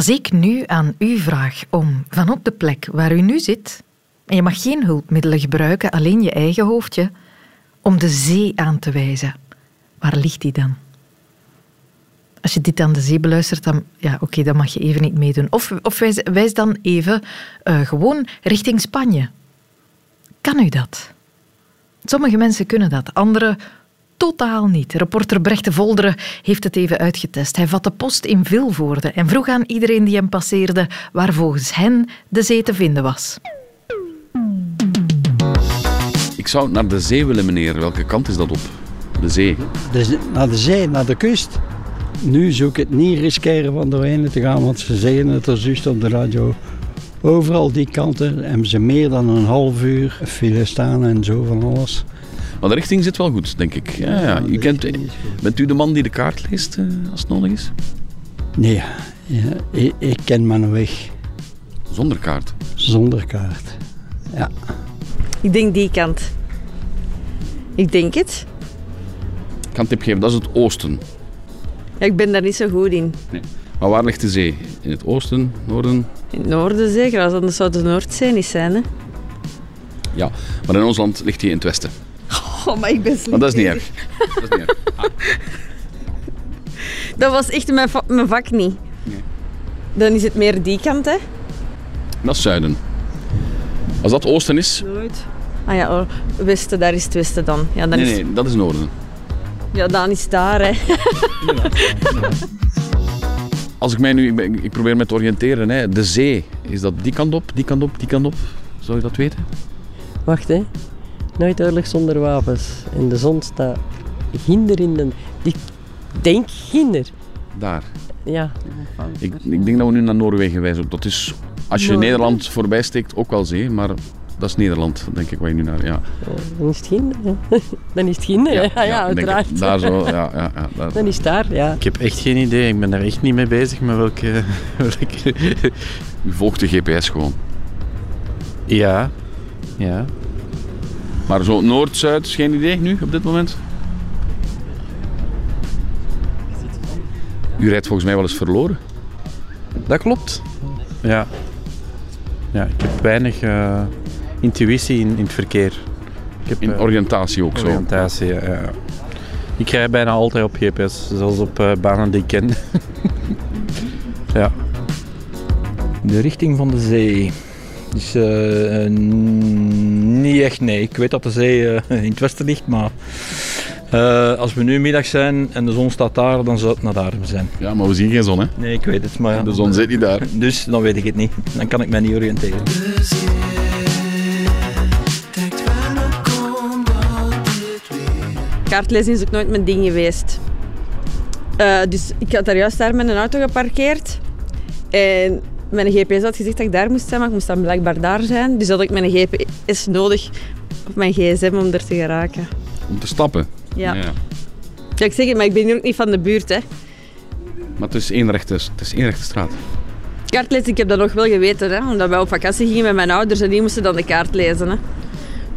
Als ik nu aan u vraag om van op de plek waar u nu zit, en je mag geen hulpmiddelen gebruiken, alleen je eigen hoofdje, om de zee aan te wijzen, waar ligt die dan? Als je dit aan de zee beluistert, dan, ja, oké, dan mag je even niet meedoen. Of, of wijs, dan even uh, gewoon richting Spanje. Kan u dat? Sommige mensen kunnen dat, anderen totaal niet. Reporter Brecht de Volderen heeft het even uitgetest. Hij vatte post in Vilvoorde en vroeg aan iedereen die hem passeerde waar volgens hen de zee te vinden was. Ik zou naar de zee willen, meneer. Welke kant is dat op? De zee? De, naar de zee, naar de kust. Nu zoek ik het niet riskeren van doorheen te gaan, want ze zeggen het er juist op de radio. Overal die kanten hebben ze meer dan een half uur file staan en zo van alles. Maar de richting zit wel goed, denk ik. Ja, ja. U kent, bent u de man die de kaart leest uh, als het nodig is? Nee, ja, ik, ik, ken mijn weg. Zonder kaart? Zonder kaart, ja. Ik denk die kant. Ik denk het. Ik kan een tip geven, dat is het oosten. Ja, ik ben daar niet zo goed in. Nee. Maar waar ligt de zee? In het oosten, noorden? In het noorden zeker, als anders zou de Noordzee niet zijn. Hè? Ja, maar in ons land ligt hij in het westen. Oh, maar ik ben Maar dat is niet erg. Dat is niet erg. Ah. Dat was echt mijn, va mijn vak niet. Nee. Dan is het meer die kant, hè? Dat is zuiden. Als dat oosten is... Nooit. Ah ja, oh, westen, daar is het westen dan. Ja, dan nee, is... nee, dat is noorden. Ja, dan is het daar, hè. Als ik mij nu... Ik probeer me te oriënteren, hè. De zee, is dat die kant op, die kant op, die kant op? Zou je dat weten? Wacht, hè. Nooit oorlog zonder wapens. En de zon staat ginder in de... Ik denk ginder. Daar. Ja. Ik, ik denk dat we nu naar Noorwegen wijzen. Dat is, als je Nederland voorbij steekt, ook wel zee, maar dat is Nederland, denk ik, waar je nu naar... Ja. dan is het ginder. Dan is het ginder, ja, ja, ja uiteraard. Daar zo, ja. ja, ja daar. Dan is het daar, ja. Ik heb echt geen idee. Ik ben daar echt niet mee bezig met welke... welke... U volgt de GPS gewoon? Ja. Ja. Maar zo Noord-Zuid is geen idee nu, op dit moment? U rijdt volgens mij wel eens verloren. Dat klopt. Ja. Ja, ik heb weinig uh, intuïtie in, in het verkeer. Ik heb, in oriëntatie ook oriëntatie, zo? Oriëntatie, ja. Ik rij bijna altijd op GPS, zoals op uh, banen die ik ken. ja. De richting van de zee. Dus uh, niet echt, nee. Ik weet dat de zee uh, in het westen ligt, maar uh, als we nu middag zijn en de zon staat daar, dan zou het naar daar zijn. Ja, maar we zien geen zon, hè? Nee, ik weet het, maar... De zon zit niet daar. Dus dan weet ik het niet. Dan kan ik mij niet oriënteren. Kaartlezen is ook nooit mijn ding geweest. Uh, dus ik had daar juist daar met een auto geparkeerd. En mijn GPS had gezegd dat ik daar moest zijn, maar ik moest dan blijkbaar daar zijn. Dus had ik mijn GPS nodig op mijn gsm om er te geraken. Om te stappen? Ja. ja. ja ik zeg het, maar ik ben hier ook niet van de buurt. Hè. Maar het is één rechte, het is één rechte straat. Kaart lezen, ik heb dat nog wel geweten. Hè, omdat wij op vakantie gingen met mijn ouders en die moesten dan de kaart lezen. Hè.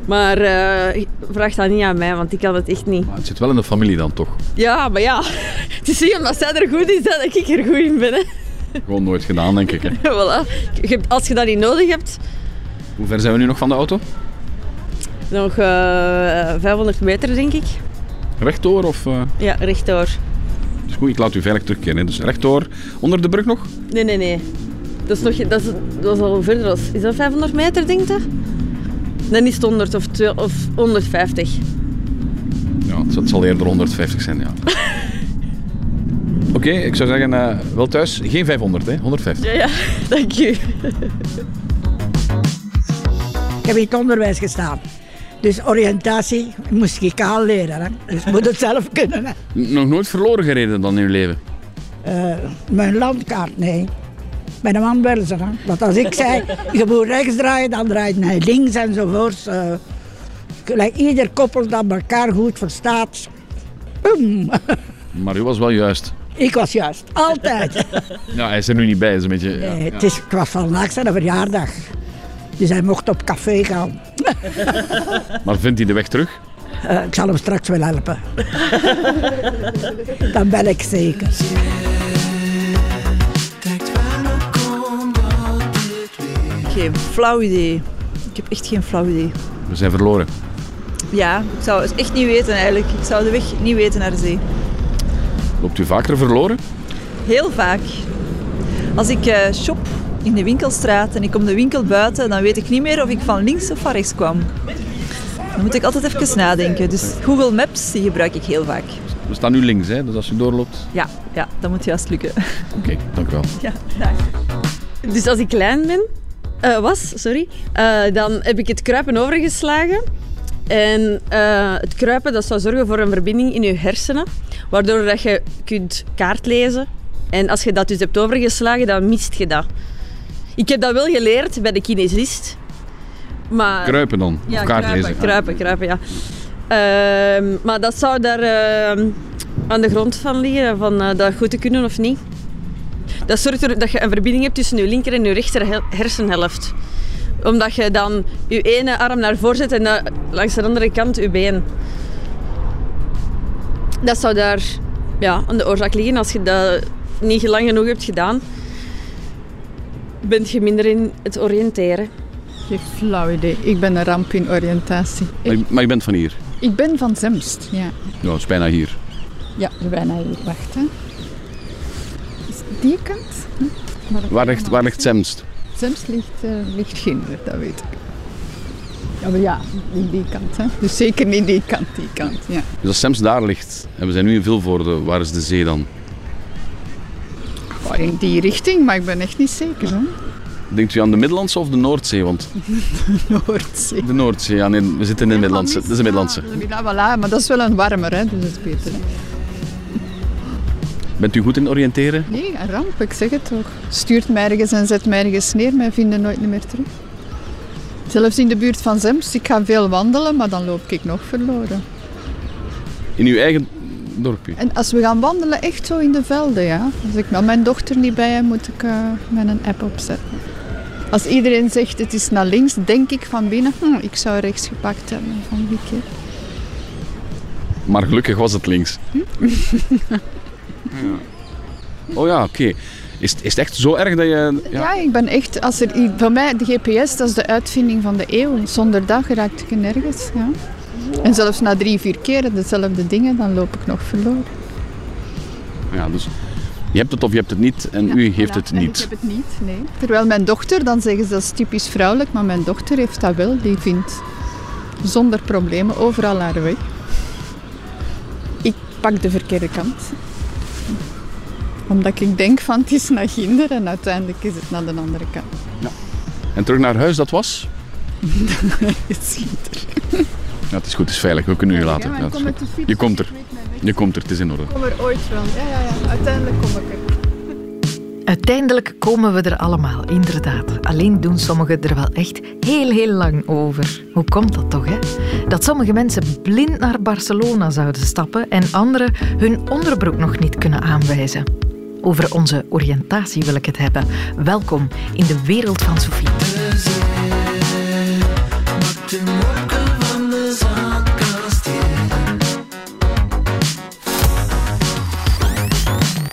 Maar uh, vraag dat niet aan mij, want ik kan het echt niet. Maar het zit wel in de familie dan, toch? Ja, maar ja. Het is niet omdat zij er goed is dat ik er goed in ben. Hè. Gewoon nooit gedaan, denk ik. Hè? voilà. Als je dat niet nodig hebt. Hoe ver zijn we nu nog van de auto? Nog uh, eh, 500 meter, denk ik. Rechtdoor? Of, uh... Ja, rechtdoor. Dus goed, ik laat u veilig terugkeren. Dus rechtdoor, onder de brug nog? Nee, nee, nee. Dat is, nog, dat is, dat is al verder. Is dat 500 meter, denk je? Dan is het 100 of, 2, of 150. Ja, het zal eerder 150 zijn, ja. Oké, ik zou zeggen, uh, wel thuis. Geen 500, hè? 150. Ja, ja. dank u. Ik heb in het onderwijs gestaan. Dus oriëntatie moest ik al leren. Hè. Dus moet het zelf kunnen. Hè. Nog nooit verloren gereden dan in uw leven? Uh, mijn landkaart, nee. Bij de man wel ze. Want als ik zei, je moet rechts draaien, dan draait hij links enzovoort. Uh, gelijk ieder koppel dat elkaar goed verstaat. Boom. Maar u was wel juist. Ik was juist, altijd. ja, hij is er nu niet bij, is een beetje... Ja, nee, het, is, het was vandaag zijn verjaardag. Dus hij mocht op café gaan. maar vindt hij de weg terug? Uh, ik zal hem straks wel helpen. Dan ben ik zeker. Geen flauw idee. Ik heb echt geen flauw idee. We zijn verloren. Ja, ik zou het echt niet weten eigenlijk. Ik zou de weg niet weten naar de zee. Loopt u vaker verloren? Heel vaak. Als ik eh, shop in de winkelstraat en ik kom de winkel buiten, dan weet ik niet meer of ik van links of van rechts kwam. Dan moet ik altijd even nadenken. Dus Google Maps die gebruik ik heel vaak. We staan nu links, hè? dus als u doorloopt... Ja, ja dat moet juist lukken. Oké, dank u wel. Ja, dag. Dus als ik klein ben, eh, was, sorry, eh, dan heb ik het kruipen overgeslagen. En eh, het kruipen dat zou zorgen voor een verbinding in je hersenen, waardoor dat je kunt kaart lezen. En als je dat dus hebt overgeslagen, dan mist je dat. Ik heb dat wel geleerd bij de kinesist. Maar, Kruipen dan, ja, of kaart kruipen, lezen. Kruipen, kruipen, ja. Ehm, maar dat zou daar ehm, aan de grond van liggen, van eh, dat goed te kunnen of niet. Dat zorgt ervoor dat je een verbinding hebt tussen je linker en je rechter hel- hersenhelft. Omdat je dan je ene arm naar voren zet en dan langs de andere kant je been. Dat zou daar ja, aan de oorzaak liggen. Als je dat niet lang genoeg hebt gedaan, bent je minder in het oriënteren. Geen flauw idee. Ik ben een ramp in oriëntatie. Maar, je- maar je bent van hier? Ik ben van Zemst, ja. Ja, dat is bijna hier. Ja, bijna hier. Wacht, hè. Is het die kant? Hm? Waar ligt, waar ligt Zemst? Zemst ligt, eh, ligt Ginder, dat weet ik. Ja, maar ja, niet die kant, hè. Dus zeker niet die kant, die kant, ja. Dus als Zemst daar ligt, en we zijn nu in Vilvoorde, waar is de zee dan? Oh, in die richting, maar ik ben echt niet zeker, hoor. Denkt u aan de Middellandse of de Noordzee? Want Noordzee. de Noordzee, ja, nee, we zitten in de Middellandse. Dat is de Middellandse. Ja, voilà, maar dat is wel een warmer, hè, dus dat is beter. Hè. Bent u goed in oriënteren? Nee, een ramp, ik zeg het toch. Stuurt mij ergens en zet mij ergens neer, mij vinden nooit meer terug. Zelfs in de buurt van Zemst, ik ga veel wandelen, maar dan loop ik nog verloren. In uw eigen dorpje? En als we gaan wandelen, echt zo in de velden, ja. Als ik met mijn dochter niet bij heb, moet ik eh mijn app opzetten. Als iedereen zegt het is naar links, denk ik van binnen, hm, ik zou rechts gepakt hebben van die keer. Maar gelukkig was het links. Oh ja, oké. Is, is het echt zo erg dat je... Ja, ik ben echt, als er, voor mij, de GPS, dat is de uitvinding van de eeuw. Zonder dat raakte ik nergens, ja. En zelfs na drie, vier keren dezelfde dingen, dan loop ik nog verloren. Ja, dus je hebt het of je hebt het niet en u geeft het En Ik niet. heb het niet, nee. Terwijl mijn dochter, dan zeggen ze dat is typisch vrouwelijk, maar mijn dochter heeft dat wel. Die vindt zonder problemen overal haar weg. Ik pak de verkeerde kant. Omdat ik denk van het is naar Ginder en uiteindelijk is het naar de andere kant. En terug naar huis, dat was? Het is Ginder. Ja, het is goed, het is veilig. We kunnen u laten. Ja, kom Je komt er. Je komt er, het is in orde. Ik kom er ooit wel. Ja, ja, ja. Uiteindelijk kom ik er. Uiteindelijk komen we er allemaal, inderdaad. Alleen doen sommigen er wel echt heel, heel lang over. Hoe komt dat toch, hè? Dat sommige mensen blind naar Barcelona zouden stappen en anderen hun onderbroek nog niet kunnen aanwijzen. Over onze oriëntatie wil ik het hebben. Welkom in de wereld van Sophie.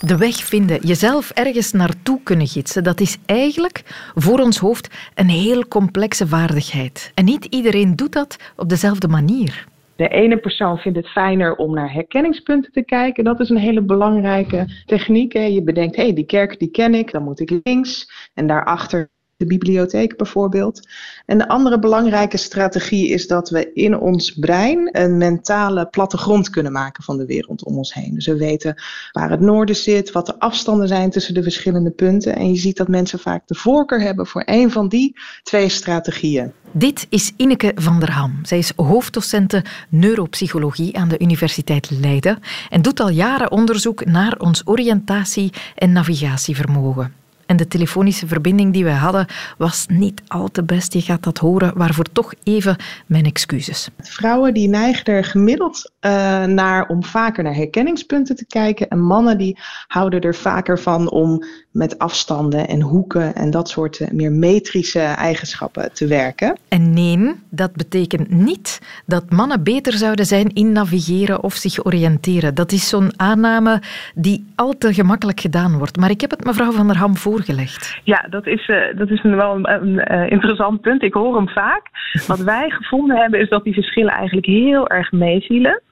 De weg vinden, jezelf ergens naartoe kunnen gidsen, dat is eigenlijk voor ons hoofd een heel complexe vaardigheid. En niet iedereen doet dat op dezelfde manier. De ene persoon vindt het fijner om naar herkenningspunten te kijken. Dat is een hele belangrijke techniek. Hè. Je bedenkt, hé, hey, die kerk die ken ik, dan moet ik links. En daarachter de bibliotheek bijvoorbeeld. En de andere belangrijke strategie is dat we in ons brein een mentale plattegrond kunnen maken van de wereld om ons heen. Dus we weten waar het noorden zit, wat de afstanden zijn tussen de verschillende punten. En je ziet dat mensen vaak de voorkeur hebben voor een van die twee strategieën. Dit is Ineke van der Ham. Zij is hoofddocente neuropsychologie aan de Universiteit Leiden en doet al jaren onderzoek naar ons oriëntatie- en navigatievermogen. En de telefonische verbinding die we hadden was niet al te best. Je gaat dat horen, waarvoor toch even mijn excuses. Vrouwen die neigen er gemiddeld eh, naar om vaker naar herkenningspunten te kijken. En mannen die houden er vaker van om met afstanden en hoeken en dat soort eh, meer metrische eigenschappen te werken. En nee, dat betekent niet dat mannen beter zouden zijn in navigeren of zich oriënteren. Dat is zo'n aanname die al te gemakkelijk gedaan wordt. Maar ik heb het mevrouw van der Ham voorgelegd. Ja, dat is, uh, dat is een, wel een, uh, interessant punt. Ik hoor hem vaak. Wat wij gevonden hebben is dat die verschillen eigenlijk heel erg meevielen.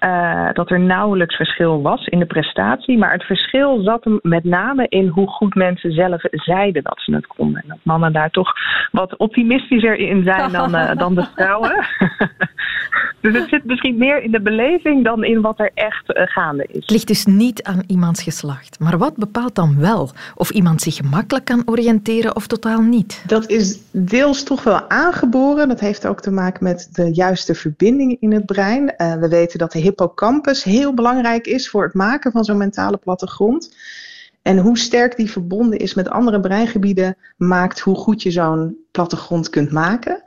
Uh, dat er nauwelijks verschil was in de prestatie. Maar het verschil zat hem met name in hoe goed mensen zelf zeiden dat ze het konden. En dat mannen daar toch wat optimistischer in zijn dan, uh, dan de vrouwen. dus het zit misschien meer in de beleving dan in wat er echt uh, gaande is. Het ligt dus niet aan iemands geslacht. Maar wat bepaalt dan wel of iemand zich gemakkelijk kan oriënteren of totaal niet? Dat is deels toch wel aangeboren. Dat heeft ook te maken met de juiste verbindingen in het brein. we weten dat de hippocampus heel belangrijk is voor het maken van zo'n mentale plattegrond. En hoe sterk die verbonden is met andere breingebieden, maakt hoe goed je zo'n plattegrond kunt maken.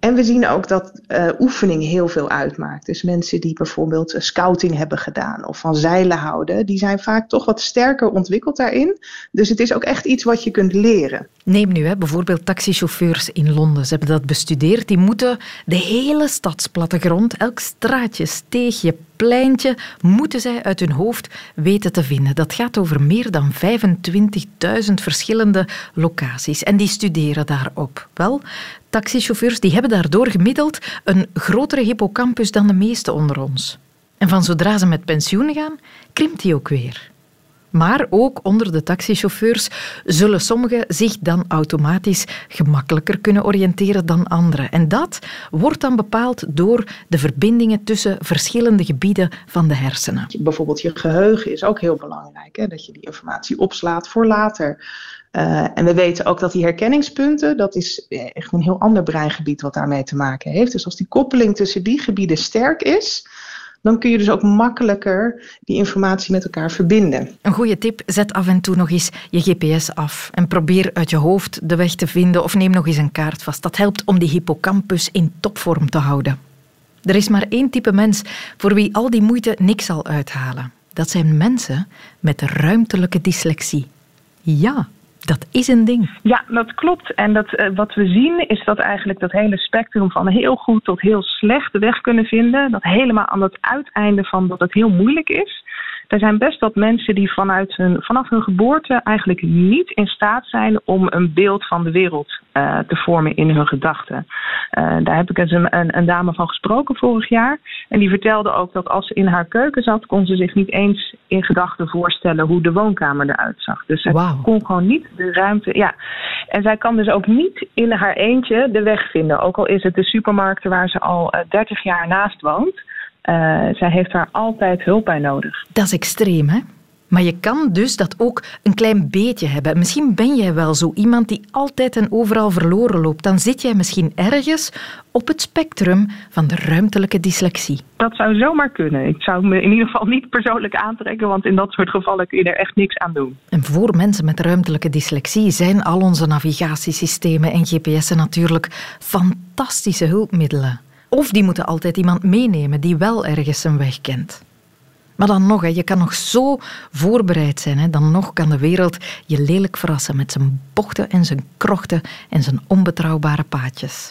En we zien ook dat uh, oefening heel veel uitmaakt. Dus mensen die bijvoorbeeld scouting hebben gedaan of van zeilen houden, die zijn vaak toch wat sterker ontwikkeld daarin. Dus het is ook echt iets wat je kunt leren. Neem nu hè, bijvoorbeeld taxichauffeurs in Londen. Ze hebben dat bestudeerd. Die moeten de hele stadsplattegrond, elk straatje, steegje, pleintje, moeten zij uit hun hoofd weten te vinden. Dat gaat over meer dan 25.000 verschillende locaties. En die studeren daarop. Wel, taxichauffeurs die hebben daardoor gemiddeld een grotere hippocampus dan de meeste onder ons. En van zodra ze met pensioen gaan, krimpt die ook weer. Maar ook onder de taxichauffeurs zullen sommigen zich dan automatisch gemakkelijker kunnen oriënteren dan anderen. En dat wordt dan bepaald door de verbindingen tussen verschillende gebieden van de hersenen. Bijvoorbeeld je geheugen is ook heel belangrijk, hè? dat je die informatie opslaat voor later. Uh, en we weten ook dat die herkenningspunten, dat is echt een heel ander breingebied wat daarmee te maken heeft. Dus als die koppeling tussen die gebieden sterk is, dan kun je dus ook makkelijker die informatie met elkaar verbinden. Een goede tip, zet af en toe nog eens je GPS af en probeer uit je hoofd de weg te vinden of neem nog eens een kaart vast. Dat helpt om die hippocampus in topvorm te houden. Er is maar één type mens voor wie al die moeite niks zal uithalen. Dat zijn mensen met ruimtelijke dyslexie. Ja, dat is een ding. Ja, dat klopt. En dat, uh, wat we zien is dat eigenlijk dat hele spectrum van heel goed tot heel slecht de weg kunnen vinden. Dat helemaal aan het uiteinde van dat het heel moeilijk is. Er zijn best wat mensen die vanuit hun, vanaf hun geboorte eigenlijk niet in staat zijn om een beeld van de wereld uh, te vormen in hun gedachten. Uh, daar heb ik eens een, een, een, dame van gesproken vorig jaar. En die vertelde ook dat als ze in haar keuken zat, kon ze zich niet eens in gedachten voorstellen hoe de woonkamer eruit zag. Dus ze wow. kon gewoon niet de ruimte. Ja. En zij kan dus ook niet in haar eentje de weg vinden. Ook al is het de supermarkt waar ze al uh, 30 jaar naast woont. Uh, zij heeft daar altijd hulp bij nodig. Dat is extreem, hè? Maar je kan dus dat ook een klein beetje hebben. Misschien ben jij wel zo iemand die altijd en overal verloren loopt. Dan zit jij misschien ergens op het spectrum van de ruimtelijke dyslexie. Dat zou zomaar kunnen. Ik zou me in ieder geval niet persoonlijk aantrekken, want in dat soort gevallen kun je er echt niks aan doen. En voor mensen met ruimtelijke dyslexie zijn al onze navigatiesystemen en GPS'en natuurlijk fantastische hulpmiddelen. Of die moeten altijd iemand meenemen die wel ergens zijn weg kent. Maar dan nog, je kan nog zo voorbereid zijn. Dan nog kan de wereld je lelijk verrassen met zijn bochten en zijn krochten en zijn onbetrouwbare paadjes.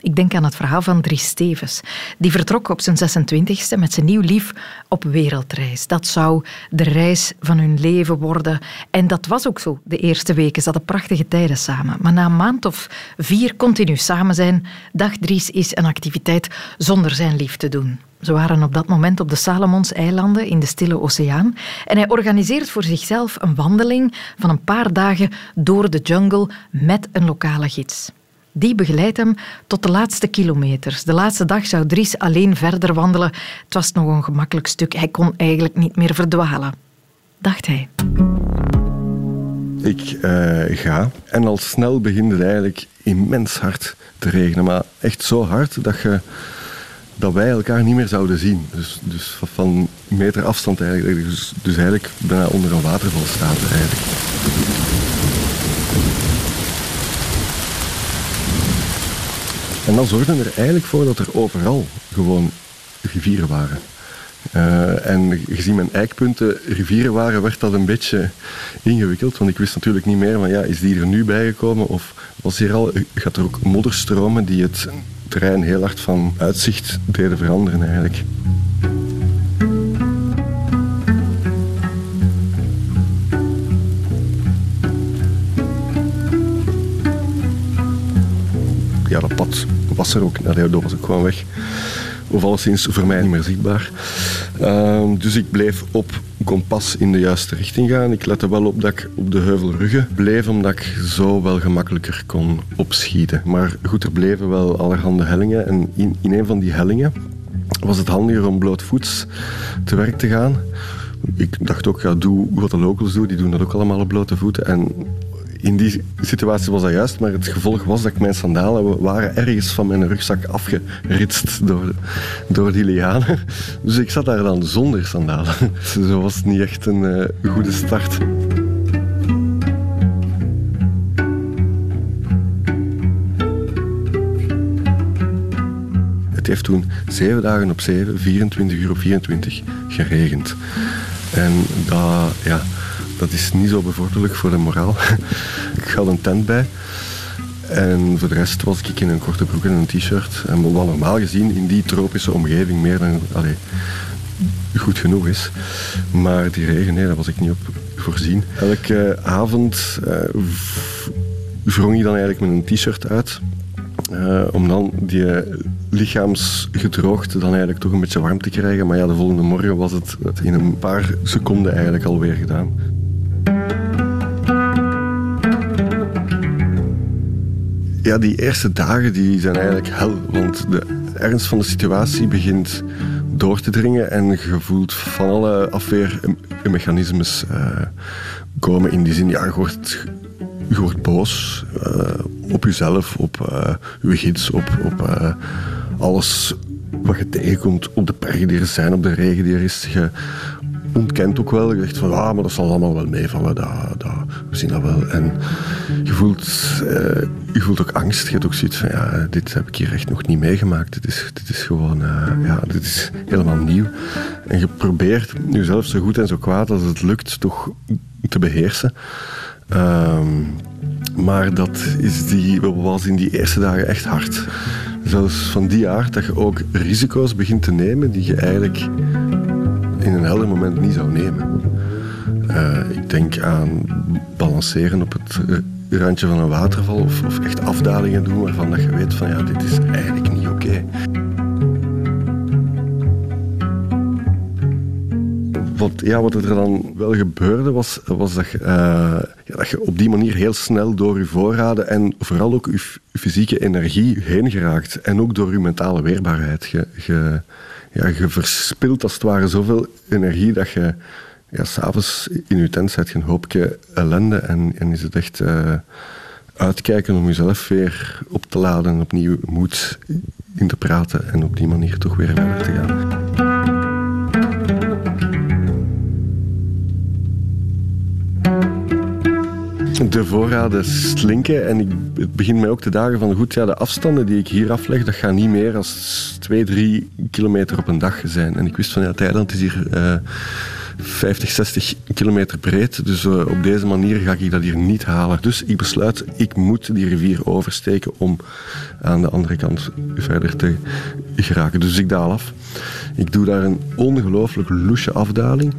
Ik denk aan het verhaal van Dries Stevens. Die vertrok op zijn 26e met zijn nieuw lief op wereldreis. Dat zou de reis van hun leven worden. En dat was ook zo de eerste weken. Ze hadden prachtige tijden samen. Maar na een maand of vier continu samen zijn, dacht Dries is een activiteit zonder zijn lief te doen. Ze waren op dat moment op de Salomons-eilanden in de Stille Oceaan. En hij organiseert voor zichzelf een wandeling van een paar dagen door de jungle met een lokale gids. Die begeleidt hem tot de laatste kilometers. De laatste dag zou Dries alleen verder wandelen. Het was nog een gemakkelijk stuk. Hij kon eigenlijk niet meer verdwalen. Dacht hij. Ik uh, ga en al snel begint het eigenlijk immens hard te regenen. Maar echt zo hard dat, je, wij elkaar niet meer zouden zien. Dus, dus van meter afstand eigenlijk. Dus, dus eigenlijk bijna onder een waterval staat eigenlijk. En dan zorgde er eigenlijk voor dat er overal gewoon rivieren waren. Uh, en gezien mijn eikpunten rivieren waren, werd dat een beetje ingewikkeld. Want ik wist natuurlijk niet meer van ja, is die er nu bijgekomen of was hier al, gaat er ook modderstromen die het terrein heel hard van uitzicht deden veranderen eigenlijk. Pad was er ook. Allee, dat was ook gewoon weg. Of alleszins voor mij niet meer zichtbaar. Ehm, dus ik bleef op kompas in de juiste richting gaan. Ik lette wel op dat ik op de heuvelruggen bleef, omdat ik zo wel gemakkelijker kon opschieten. Maar goed, er bleven wel allerhande hellingen. En in, in een van die hellingen was het handiger om blootvoets te werk te gaan. Ik dacht ook, ja, doe wat de locals doen, die doen dat ook allemaal op blote voeten. En in die situatie was dat juist, maar het gevolg was dat ik mijn sandalen waren ergens van mijn rugzak afgeritst door, door die lianen. Dus ik zat daar dan zonder sandalen. Zo was het niet echt een uh, goede start. Het heeft toen zeven dagen op zeven, 24 uur op 24 geregend. En dat, ja, dat is niet zo bevorderlijk voor de moraal. ik had een tent bij. En voor de rest was ik in een korte broek en een t-shirt. Wat normaal gezien in die tropische omgeving meer dan goed genoeg is. Maar die regen, nee, daar was ik niet op voorzien. Elke avond uh, wrong je dan eigenlijk met een t-shirt uit. Uh, om dan die lichaamsgedroogte dan eigenlijk toch een beetje warm te krijgen. Maar ja, de volgende morgen was het in een paar seconden eigenlijk alweer gedaan. Ja, die eerste dagen die zijn eigenlijk hel. Want de ernst van de situatie begint door te dringen en je voelt van alle afweermechanismes uh, komen. In die zin, ja, je wordt, je wordt boos uh, op jezelf, op uh, je gids, op, op alles wat je tegenkomt op de bergen die er zijn, op de regen die er is. Je ontkent ook wel. Je zegt van, ah, maar dat zal allemaal wel meevallen. Dat, dat, we zien dat wel. En je voelt, uh, je voelt ook angst. Je hebt ook zoiets van, ja, dit heb ik hier echt nog niet meegemaakt. Dit is, dit is gewoon, uh, ja, dit is helemaal nieuw. En je probeert jezelf zo goed en zo kwaad als het lukt toch te beheersen. Um, maar dat is die, was in die eerste dagen echt hard. Zelfs van die aard dat je ook risico's begint te nemen die je eigenlijk een helder moment niet zou nemen. Uh, ik denk aan balanceren op het randje van een waterval of, of, echt afdalingen doen waarvan dat je weet van ja, dit is eigenlijk niet oké. Wat, ja, wat er dan wel gebeurde was, was dat, je, ja, dat je op die manier heel snel door je voorraden en vooral ook je, fysieke energie heen geraakt. En ook door je mentale weerbaarheid. Ja, je verspilt als het ware zoveel energie dat je ja, s'avonds in je tent zit je een hoopje ellende en, en is het echt uh, uitkijken om jezelf weer op te laden en opnieuw moed in te praten en op die manier toch weer verder te gaan. De voorraden slinken. En ik, het begint mij ook te dagen van, goed, ja, de afstanden die ik hier afleg, dat gaat niet meer als 2, 3 kilometer op een dag zijn. En ik wist van, ja, het eiland is hier uh, 50, 60 kilometer breed. Dus uh, op deze manier ga ik dat hier niet halen. Dus ik besluit, ik moet die rivier oversteken om aan de andere kant verder te geraken. Dus ik daal af. Ik doe daar een ongelooflijk loesje afdaling.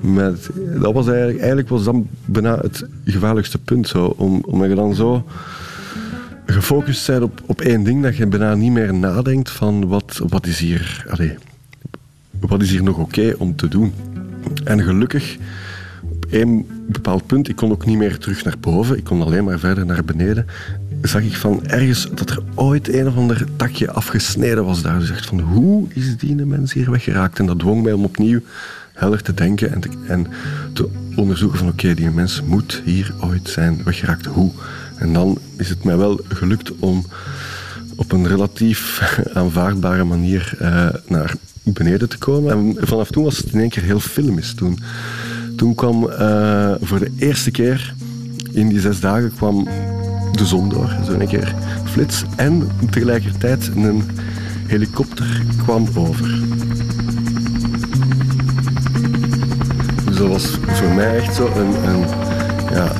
Met, dat was eigenlijk, eigenlijk was dat bijna het gevaarlijkste punt. Zo, om, omdat je dan zo gefocust bent op, op één ding, dat je bijna niet meer nadenkt van wat, wat is hier, wat is hier nog oké om te doen. En gelukkig, op één bepaald punt, ik kon ook niet meer terug naar boven, ik kon alleen maar verder naar beneden, zag ik van ergens dat er ooit een of ander takje afgesneden was daar. Dus echt van, hoe is die mens hier weggeraakt? En dat dwong mij om opnieuw helder te denken en te, en te onderzoeken van oké, die mens moet hier ooit zijn weggeraakt. Hoe? En dan is het mij wel gelukt om op een relatief aanvaardbare manier uh, naar beneden te komen. En vanaf toen was het in één keer heel filmisch. Toen, toen kwam uh, voor de eerste keer in die zes dagen kwam de zon door. Zo een keer flits. En tegelijkertijd een helikopter kwam over. Dus dat was voor mij echt zo een, een ja,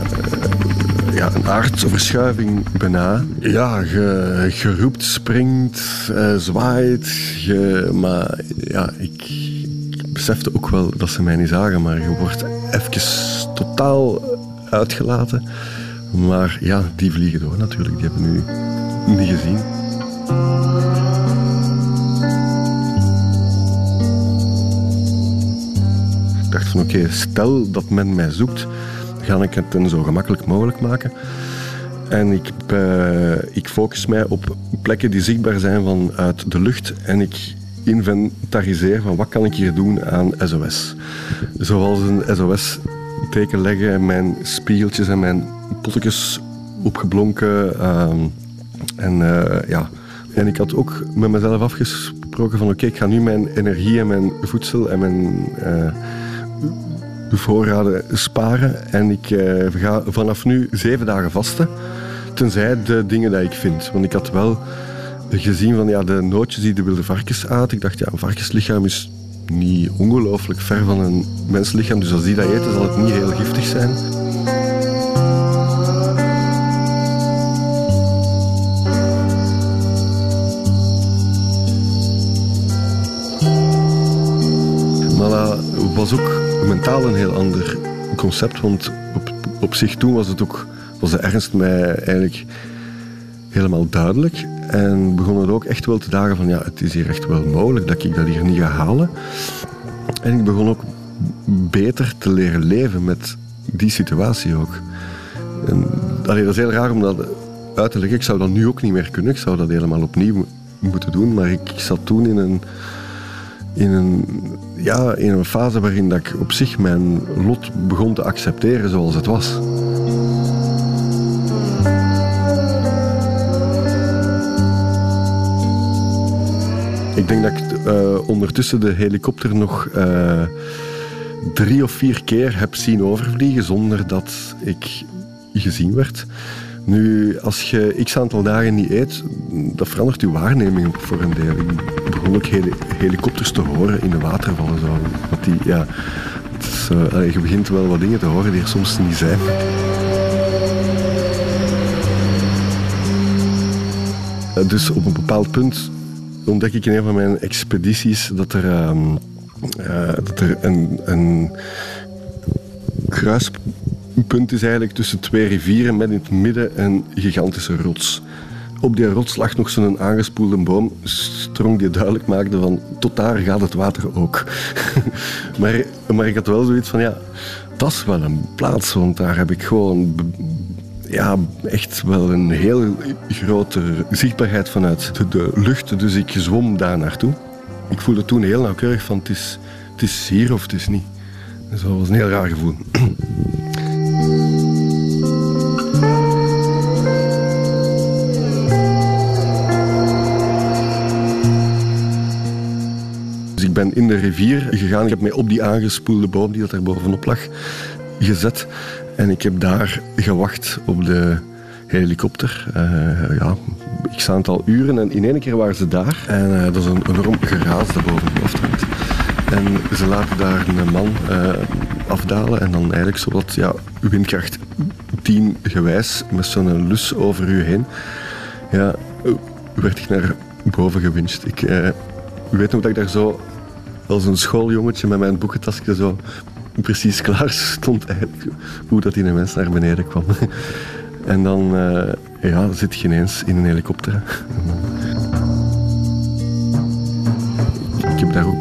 ja, een aardverschuiving bijna. Ja, je, roept, springt, uh, zwaait. Je, maar ja, ik, ik besefte ook wel dat ze mij niet zagen. Maar je wordt even totaal uitgelaten. Maar ja, die vliegen door natuurlijk. Die hebben nu niet gezien. Ik dacht van oké, stel dat men mij zoekt, ga ik het zo gemakkelijk mogelijk maken. En ik, eh, ik focus mij op plekken die zichtbaar zijn vanuit de lucht en ik inventariseer van wat kan ik hier doen aan SOS. Zoals een SOS-teken leggen, mijn spiegeltjes en mijn potjes opgeblonken. ehm, en eh, ja, en ik had ook met mezelf afgesproken van oké, ik ga nu mijn energie en mijn voedsel en mijn eh, voorraden sparen. En ik eh, ga vanaf nu zeven dagen vasten. Tenzij de dingen die ik vind. Want ik had wel gezien van ja, de nootjes die de wilde varkens aten. Ik dacht ja, een varkenslichaam is niet ongelooflijk ver van een menslichaam. Dus als die dat eten, zal het niet heel giftig zijn. Maar was ook mentaal een heel ander concept. Want op, op zich toen was het ook, was de ernst mij eigenlijk helemaal duidelijk. En begon het ook echt wel te dagen van ja, het is hier echt wel mogelijk dat ik dat hier niet ga halen. En ik begon ook beter te leren leven met die situatie ook. En, dat is heel raar om dat uit te leggen. Ik zou dat nu ook niet meer kunnen. Ik zou dat helemaal opnieuw mo- moeten doen. Maar ik zat toen in een, in, een, ja, in een fase waarin dat ik op zich mijn lot begon te accepteren zoals het was. Ik denk dat ik eh, ondertussen de helikopter nog eh, drie of vier keer heb zien overvliegen zonder dat ik gezien werd. Nu, als je x aantal dagen niet eet, dat verandert je waarneming ook voor een deel. Ik begon helikopters te horen in de watervallen. Zo. Want die, ja, eh, je begint wel wat dingen te horen die er soms niet zijn. Eh, Dus op een bepaald punt ontdek ik in een van mijn expedities dat er, ehm, eh, dat er een, een kruispunt is eigenlijk tussen twee rivieren met in het midden een gigantische rots. Op die rots lag nog zo'n aangespoelde boom, strong die duidelijk maakte van tot daar gaat het water ook. maar, maar ik had wel zoiets van ja, dat is wel een plaats, want daar heb ik gewoon ja, echt wel een heel grote zichtbaarheid vanuit de, de lucht. Dus ik zwom daar naartoe. Ik voelde toen heel nauwkeurig van het is, het is hier of het is niet. Dus dat was een heel raar gevoel. in de rivier gegaan. Ik heb mij op die aangespoelde boom die dat bovenop lag gezet. En ik heb daar gewacht op de helikopter. Eh, ja, ik aantal uren en in één keer waren ze daar. En eh, dat is een enorm geraas dat boven het hoofd hangt. En ze laten daar een man eh, afdalen en dan eigenlijk zo wat ja, windkracht 10 gewijs met zo'n lus over u heen. Ja, werd ik naar boven gewinst. Ik weet nog dat ik daar zo als een schooljongetje met mijn boekentasje zo precies klaar stond eigenlijk hoe dat die mens naar beneden kwam. En dan eh, ja, zit je ineens in een helikopter. Ik heb daar ook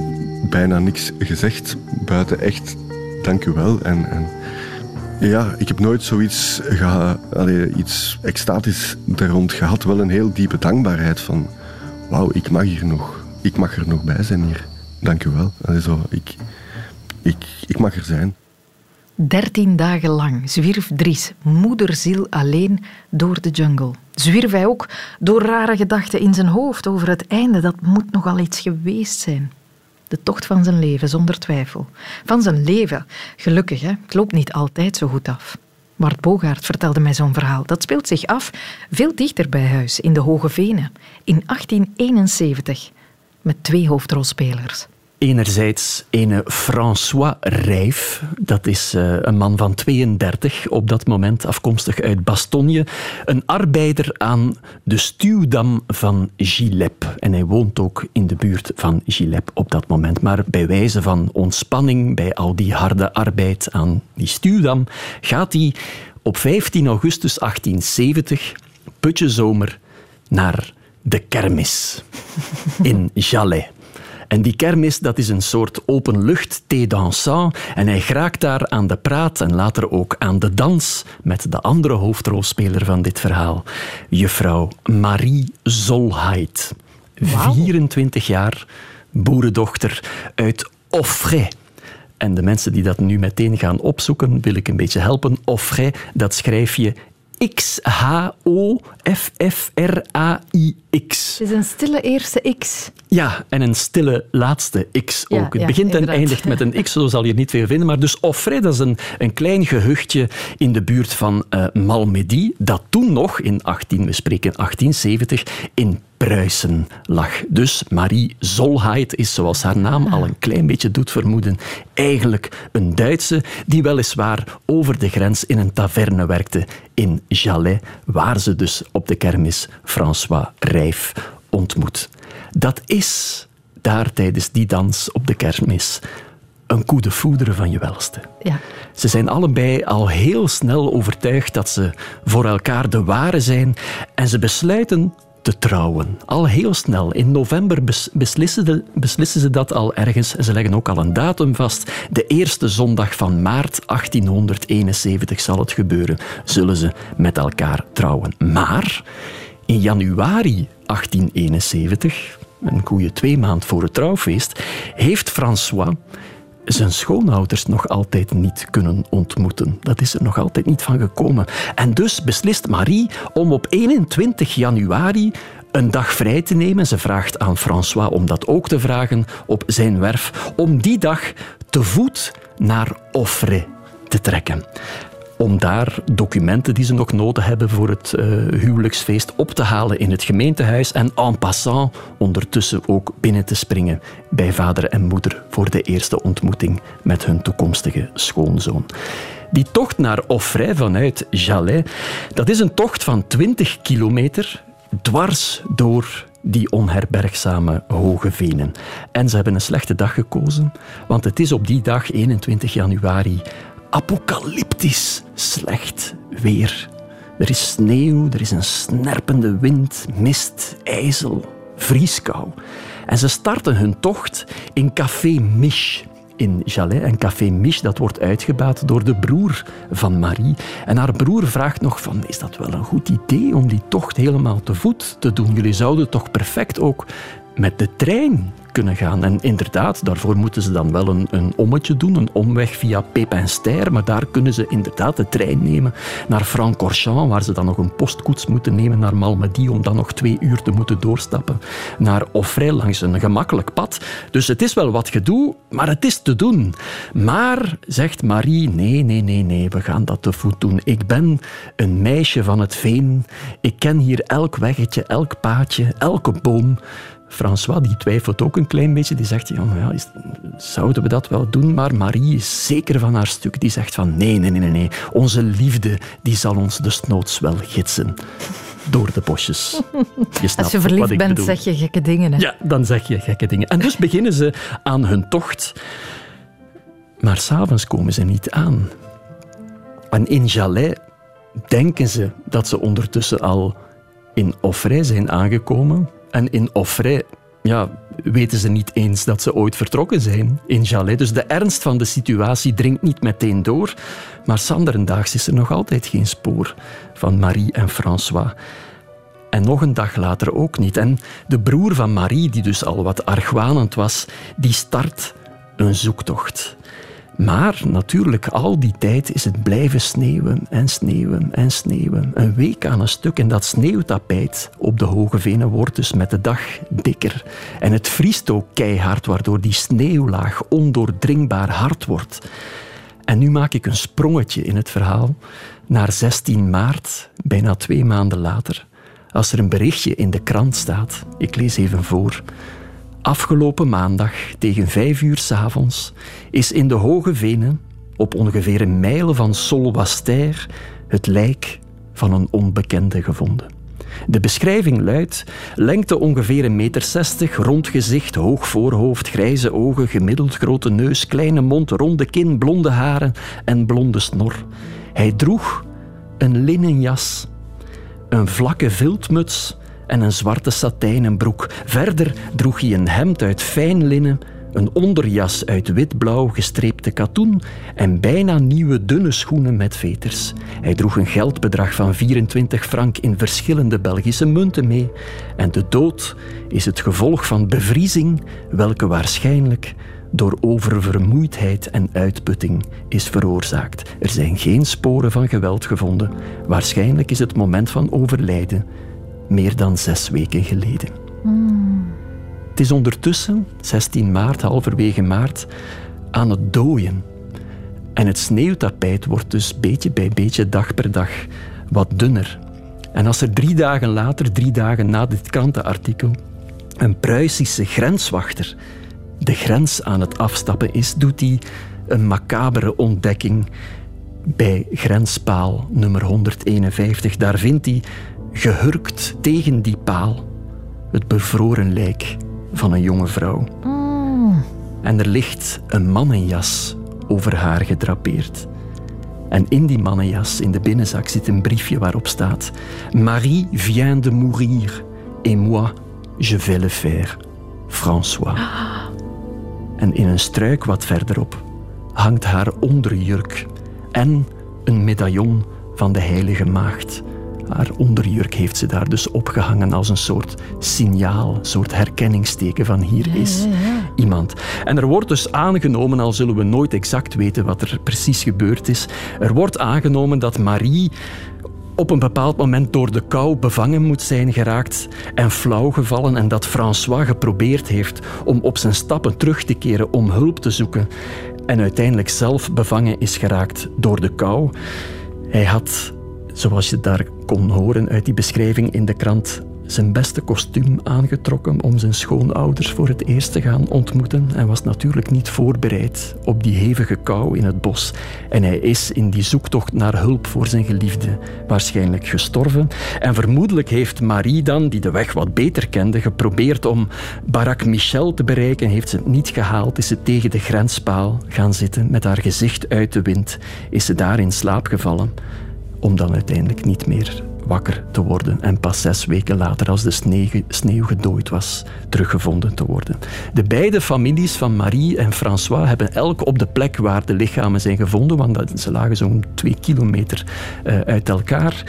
bijna niks gezegd, buiten echt dank u wel. En, en ja, ik heb nooit zoiets iets extatisch daar rond gehad. Wel een heel diepe dankbaarheid van wauw, ik mag hier nog. Ik mag er nog bij zijn hier. Dank u wel. Zo, ik, ik, ik mag er zijn. Dertien dagen lang zwierf Dries, moederziel alleen, door de jungle. Zwierf hij ook door rare gedachten in zijn hoofd over het einde. Dat moet nogal iets geweest zijn. De tocht van zijn leven, zonder twijfel. Van zijn leven. Gelukkig, hè? het loopt niet altijd zo goed af. Bart Bogaert vertelde mij zo'n verhaal. Dat speelt zich af veel dichter bij huis, in de Hoge Venen, in 1871, met twee hoofdrolspelers. Enerzijds ene François Rijf, dat is eh, een man van 32, op dat moment afkomstig uit Bastogne. Een arbeider aan de stuwdam van Gilep. En hij woont ook in de buurt van Gilep op dat moment. Maar bij wijze van ontspanning bij al die harde arbeid aan die stuwdam, gaat hij op 15 augustus 1870, putje zomer, naar de kermis in Jalais. En die kermis, dat is een soort openlucht thé dansant. En hij geraakt daar aan de praat en later ook aan de dans met de andere hoofdrolspeler van dit verhaal, juffrouw Marie Zolheid. 24 jaar, boerendochter uit Offray. En de mensen die dat nu meteen gaan opzoeken, wil ik een beetje helpen. Offray, dat schrijf je X-H-O-F-F-R-A-I-X. Het is een stille eerste X. Ja, en een stille laatste X Ja, ook. Het ja, begint en eindigt met een X, zo zal je niet veel vinden. Maar dus Offray, dat is een, een klein gehuchtje in de buurt van eh Malmedy, dat toen nog in 18, we spreken 1870, in Pruisen lag. Dus Marie Zolheid is, zoals haar naam al een klein beetje doet vermoeden, eigenlijk een Duitse die weliswaar over de grens in een taverne werkte in Jalais, waar ze dus op de kermis François Rijf ontmoet. Dat is daar tijdens die dans op de kermis een coup de foudre van je welste. Ja. Ze zijn allebei al heel snel overtuigd dat ze voor elkaar de ware zijn en ze besluiten te trouwen. Al heel snel. In november bes- beslissen, beslissen ze dat al ergens. En ze leggen ook al een datum vast. De eerste zondag van maart 1871 zal het gebeuren. Zullen ze met elkaar trouwen. Maar in januari 1871, een goede twee maand voor het trouwfeest, heeft François zijn schoonouders nog altijd niet kunnen ontmoeten. Dat is er nog altijd niet van gekomen. En dus beslist Marie om op 21 januari een dag vrij te nemen. Ze vraagt aan François om dat ook te vragen op zijn werf, om die dag te voet naar Offray te trekken om daar documenten die ze nog nodig hebben voor het eh, huwelijksfeest op te halen in het gemeentehuis en en passant ondertussen ook binnen te springen bij vader en moeder voor de eerste ontmoeting met hun toekomstige schoonzoon. Die tocht naar Offray vanuit Jalais, dat is een tocht van 20 kilometer dwars door die onherbergzame hoge venen. En ze hebben een slechte dag gekozen, want het is op die dag, 21 januari, apocalyptisch slecht weer. Er is sneeuw, er is een snerpende wind, mist, ijzel, vrieskou. En ze starten hun tocht in Café Mich in Jalais. En Café Mich dat wordt uitgebaat door de broer van Marie. En haar broer vraagt nog van, is dat wel een goed idee om die tocht helemaal te voet te doen? Jullie zouden toch perfect ook met de trein kunnen gaan. En inderdaad, daarvoor moeten ze dan wel een, een ommetje doen, een omweg via Pepinster, maar daar kunnen ze inderdaad de trein nemen naar Francorchamps, waar ze dan nog een postkoets moeten nemen naar Malmedy, om dan nog twee uur te moeten doorstappen naar Offray langs een gemakkelijk pad. Dus het is wel wat gedoe, maar het is te doen. Maar, zegt Marie, nee, nee, nee, nee, we gaan dat te voet doen. Ik ben een meisje van het veen. Ik ken hier elk weggetje, elk paadje, elke boom. François die twijfelt ook een klein beetje. Die zegt, ja, maar ja, is- zouden we dat wel doen? Maar Marie is zeker van haar stuk. Die zegt van, nee, nee, nee, nee. Onze liefde die zal ons desnoods wel gidsen. Door de bosjes. Je Als je verliefd bent, bedoel. zeg je gekke dingen. Hè? Ja, dan zeg je gekke dingen. En dus beginnen ze aan hun tocht. Maar s'avonds komen ze niet aan. En in Jalais denken ze dat ze ondertussen al in Offray zijn aangekomen. En in Offray ja, weten ze niet eens dat ze ooit vertrokken zijn in Jalais. Dus de ernst van de situatie dringt niet meteen door. Maar sanderendaags is er nog altijd geen spoor van Marie en François. En nog een dag later ook niet. En de broer van Marie, die dus al wat argwanend was, die start een zoektocht. Maar natuurlijk, al die tijd is het blijven sneeuwen en sneeuwen en sneeuwen. Een week aan een stuk en dat sneeuwtapijt op de hoge venen wordt dus met de dag dikker. En het vriest ook keihard, waardoor die sneeuwlaag ondoordringbaar hard wordt. En nu maak ik een sprongetje in het verhaal naar 16 maart, bijna twee maanden later, als er een berichtje in de krant staat. Ik lees even voor. Afgelopen maandag tegen vijf uur s'avonds is in de Hoge Venen, op ongeveer een mijl van Solwaster, het lijk van een onbekende gevonden. De beschrijving luidt: lengte ongeveer een meter rond gezicht, hoog voorhoofd, grijze ogen, gemiddeld grote neus, kleine mond, ronde kin, blonde haren en blonde snor. Hij droeg een linnen jas, een vlakke viltmuts en een zwarte satijnen broek. Verder droeg hij een hemd uit fijn linnen, een onderjas uit witblauw gestreepte katoen en bijna nieuwe dunne schoenen met veters. Hij droeg een geldbedrag van 24 frank in verschillende Belgische munten mee. En de dood is het gevolg van bevriezing, welke waarschijnlijk door oververmoeidheid en uitputting is veroorzaakt. Er zijn geen sporen van geweld gevonden. Waarschijnlijk is het moment van overlijden meer dan zes weken geleden. Het is ondertussen, 16 maart, halverwege maart, aan het dooien. En het sneeuwtapijt wordt dus beetje bij beetje, dag per dag, wat dunner. En als er drie dagen later, drie dagen na dit krantenartikel, een Pruisische grenswachter de grens aan het afstappen is, doet hij een macabere ontdekking bij grenspaal nummer 151. Daar vindt hij gehurkt tegen die paal het bevroren lijk van een jonge vrouw. En er ligt een mannenjas over haar gedrapeerd. En in die mannenjas, in de binnenzak, zit een briefje waarop staat: Marie vient de mourir et moi, je vais le faire. François. En in een struik wat verderop hangt haar onderjurk en een medaillon van de Heilige Maagd. Haar onderjurk heeft ze daar dus opgehangen als een soort signaal, een soort herkenningsteken van hier is iemand. En er wordt dus aangenomen, al zullen we nooit exact weten wat er precies gebeurd is, er wordt aangenomen dat Marie op een bepaald moment door de kou bevangen moet zijn geraakt en flauw gevallen en dat François geprobeerd heeft om op zijn stappen terug te keren om hulp te zoeken en uiteindelijk zelf bevangen is geraakt door de kou. Hij had, zoals je daar kon horen uit die beschrijving in de krant, zijn beste kostuum aangetrokken om zijn schoonouders voor het eerst te gaan ontmoeten en was natuurlijk niet voorbereid op die hevige kou in het bos. En hij is in die zoektocht naar hulp voor zijn geliefde waarschijnlijk gestorven. En vermoedelijk heeft Marie dan, die de weg wat beter kende, geprobeerd om Barak Michel te bereiken. Heeft ze het niet gehaald, is ze tegen de grenspaal gaan zitten met haar gezicht uit de wind. Is ze daar in slaap gevallen om dan uiteindelijk niet meer wakker te worden en pas zes weken later, als de sneeuw, gedooid was, teruggevonden te worden. De beide families van Marie en François hebben elk op de plek waar de lichamen zijn gevonden, want ze lagen zo'n twee kilometer uh, uit elkaar.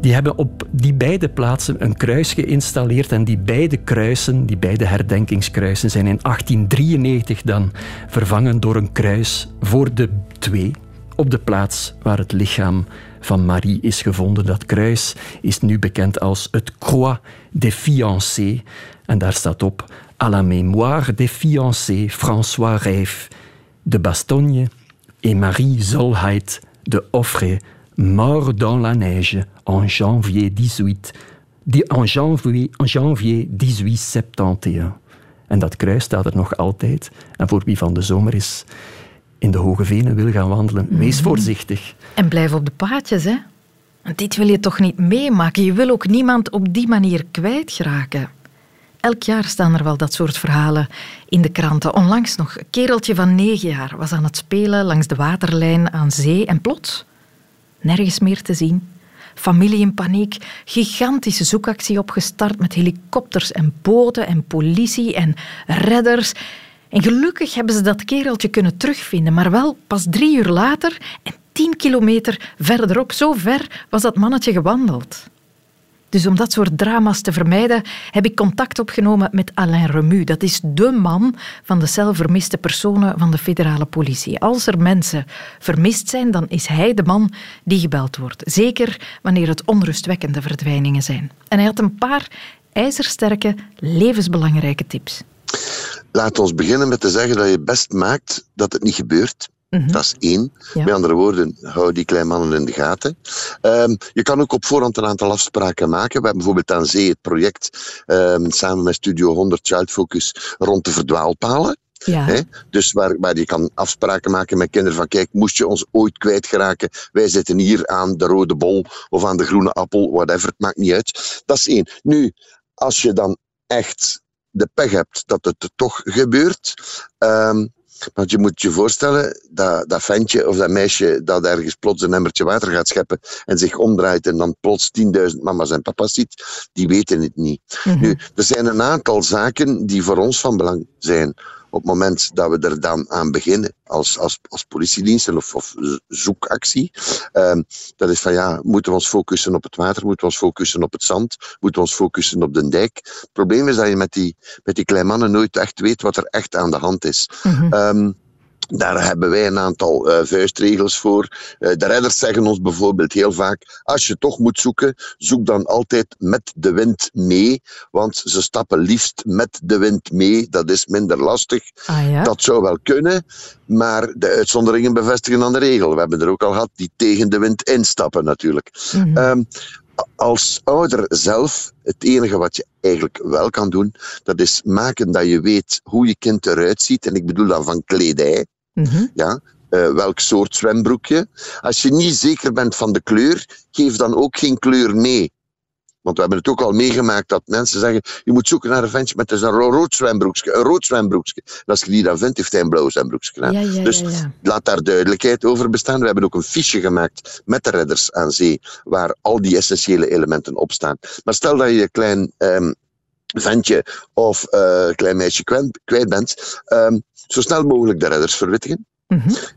Die hebben op die beide plaatsen een kruis geïnstalleerd en die beide kruisen, die beide herdenkingskruisen, zijn in 1893 dan vervangen door een kruis voor de twee op de plaats waar het lichaam van Marie is gevonden. Dat kruis is nu bekend als het Croix des Fiancés. En daar staat op à la mémoire des fiancés François Rijf de Bastogne et Marie Zolheid de Offray, mort dans la neige en janvier 18, en janvier, en janvier 1871. En dat kruis staat er nog altijd. En voor wie van de zomer is in de Hoge Venen wil gaan wandelen, wees voorzichtig. En blijf op de paadjes, hè. Want dit wil je toch niet meemaken? Je wil ook niemand op die manier kwijtgeraken. Elk jaar staan er wel dat soort verhalen in de kranten. Onlangs nog, een kereltje van negen jaar was aan het spelen langs de waterlijn aan zee en plots, nergens meer te zien. Familie in paniek, gigantische zoekactie opgestart met helikopters en boten en politie en redders. En gelukkig hebben ze dat kereltje kunnen terugvinden, maar wel pas drie uur later en tien kilometer verderop. Zo ver was dat mannetje gewandeld. Dus om dat soort drama's te vermijden, heb ik contact opgenomen met Alain Remu. Dat is de man van de cel vermiste personen van de federale politie. Als er mensen vermist zijn, dan is hij de man die gebeld wordt. Zeker wanneer het onrustwekkende verdwijningen zijn. En hij had een paar ijzersterke, levensbelangrijke tips. Laat ons beginnen met te zeggen dat je best maakt dat het niet gebeurt. Mhm. Dat is één. Met andere woorden, hou die kleine mannen in de gaten. Um, je kan ook op voorhand een aantal afspraken maken. We hebben bijvoorbeeld aan zee het project um, samen met Studio 100 Child Focus rond de verdwaalpalen. Ja. Dus waar, waar je kan afspraken maken met kinderen van kijk, moest je ons ooit kwijtgeraken, wij zitten hier aan de rode bol of aan de groene appel, whatever, het maakt niet uit. Dat is één. Nu, als je dan echt de pech hebt dat het toch gebeurt, um, Want je moet je voorstellen, dat, dat ventje of dat meisje dat ergens plots een emmertje water gaat scheppen en zich omdraait en dan plots 10.000 mama's en papa's ziet, die weten het niet. Mhm. Nu, er zijn een aantal zaken die voor ons van belang zijn op het moment dat we er dan aan beginnen als, als, als politiediensten of, of zoekactie. Ehm, dat is van ja, moeten we ons focussen op het water, moeten we ons focussen op het zand, moeten we ons focussen op de dijk. Het probleem is dat je met die, met die kleine mannen nooit echt weet wat er echt aan de hand is. Ehm, daar hebben wij een aantal eh, vuistregels voor. Eh, de redders zeggen ons bijvoorbeeld heel vaak: als je toch moet zoeken, zoek dan altijd met de wind mee. Want ze stappen liefst met de wind mee. Dat is minder lastig. Ah, ja? Dat zou wel kunnen, maar de uitzonderingen bevestigen dan de regel. We hebben er ook al gehad die tegen de wind instappen, natuurlijk. Mhm. Ehm, als ouder zelf, het enige wat je eigenlijk wel kan doen, dat is maken dat je weet hoe je kind eruit ziet. En ik bedoel dan van kledij. Mhm. Ja, eh, welk soort zwembroekje. Als je niet zeker bent van de kleur, geef dan ook geen kleur mee. Want we hebben het ook al meegemaakt dat mensen zeggen: je moet zoeken naar een ventje met een ro- rood zwembroekje. Een rood zwembroekje. En als je die dan vindt, heeft hij een blauw zwembroekje aan. Ja, ja, dus ja, laat daar duidelijkheid over bestaan. We hebben ook een fiche gemaakt met de redders aan zee, waar al die essentiële elementen op staan. Maar stel dat je een klein ehm, ventje of eh, klein meisje kwijt, kwijt bent, ehm, zo snel mogelijk de redders verwittigen.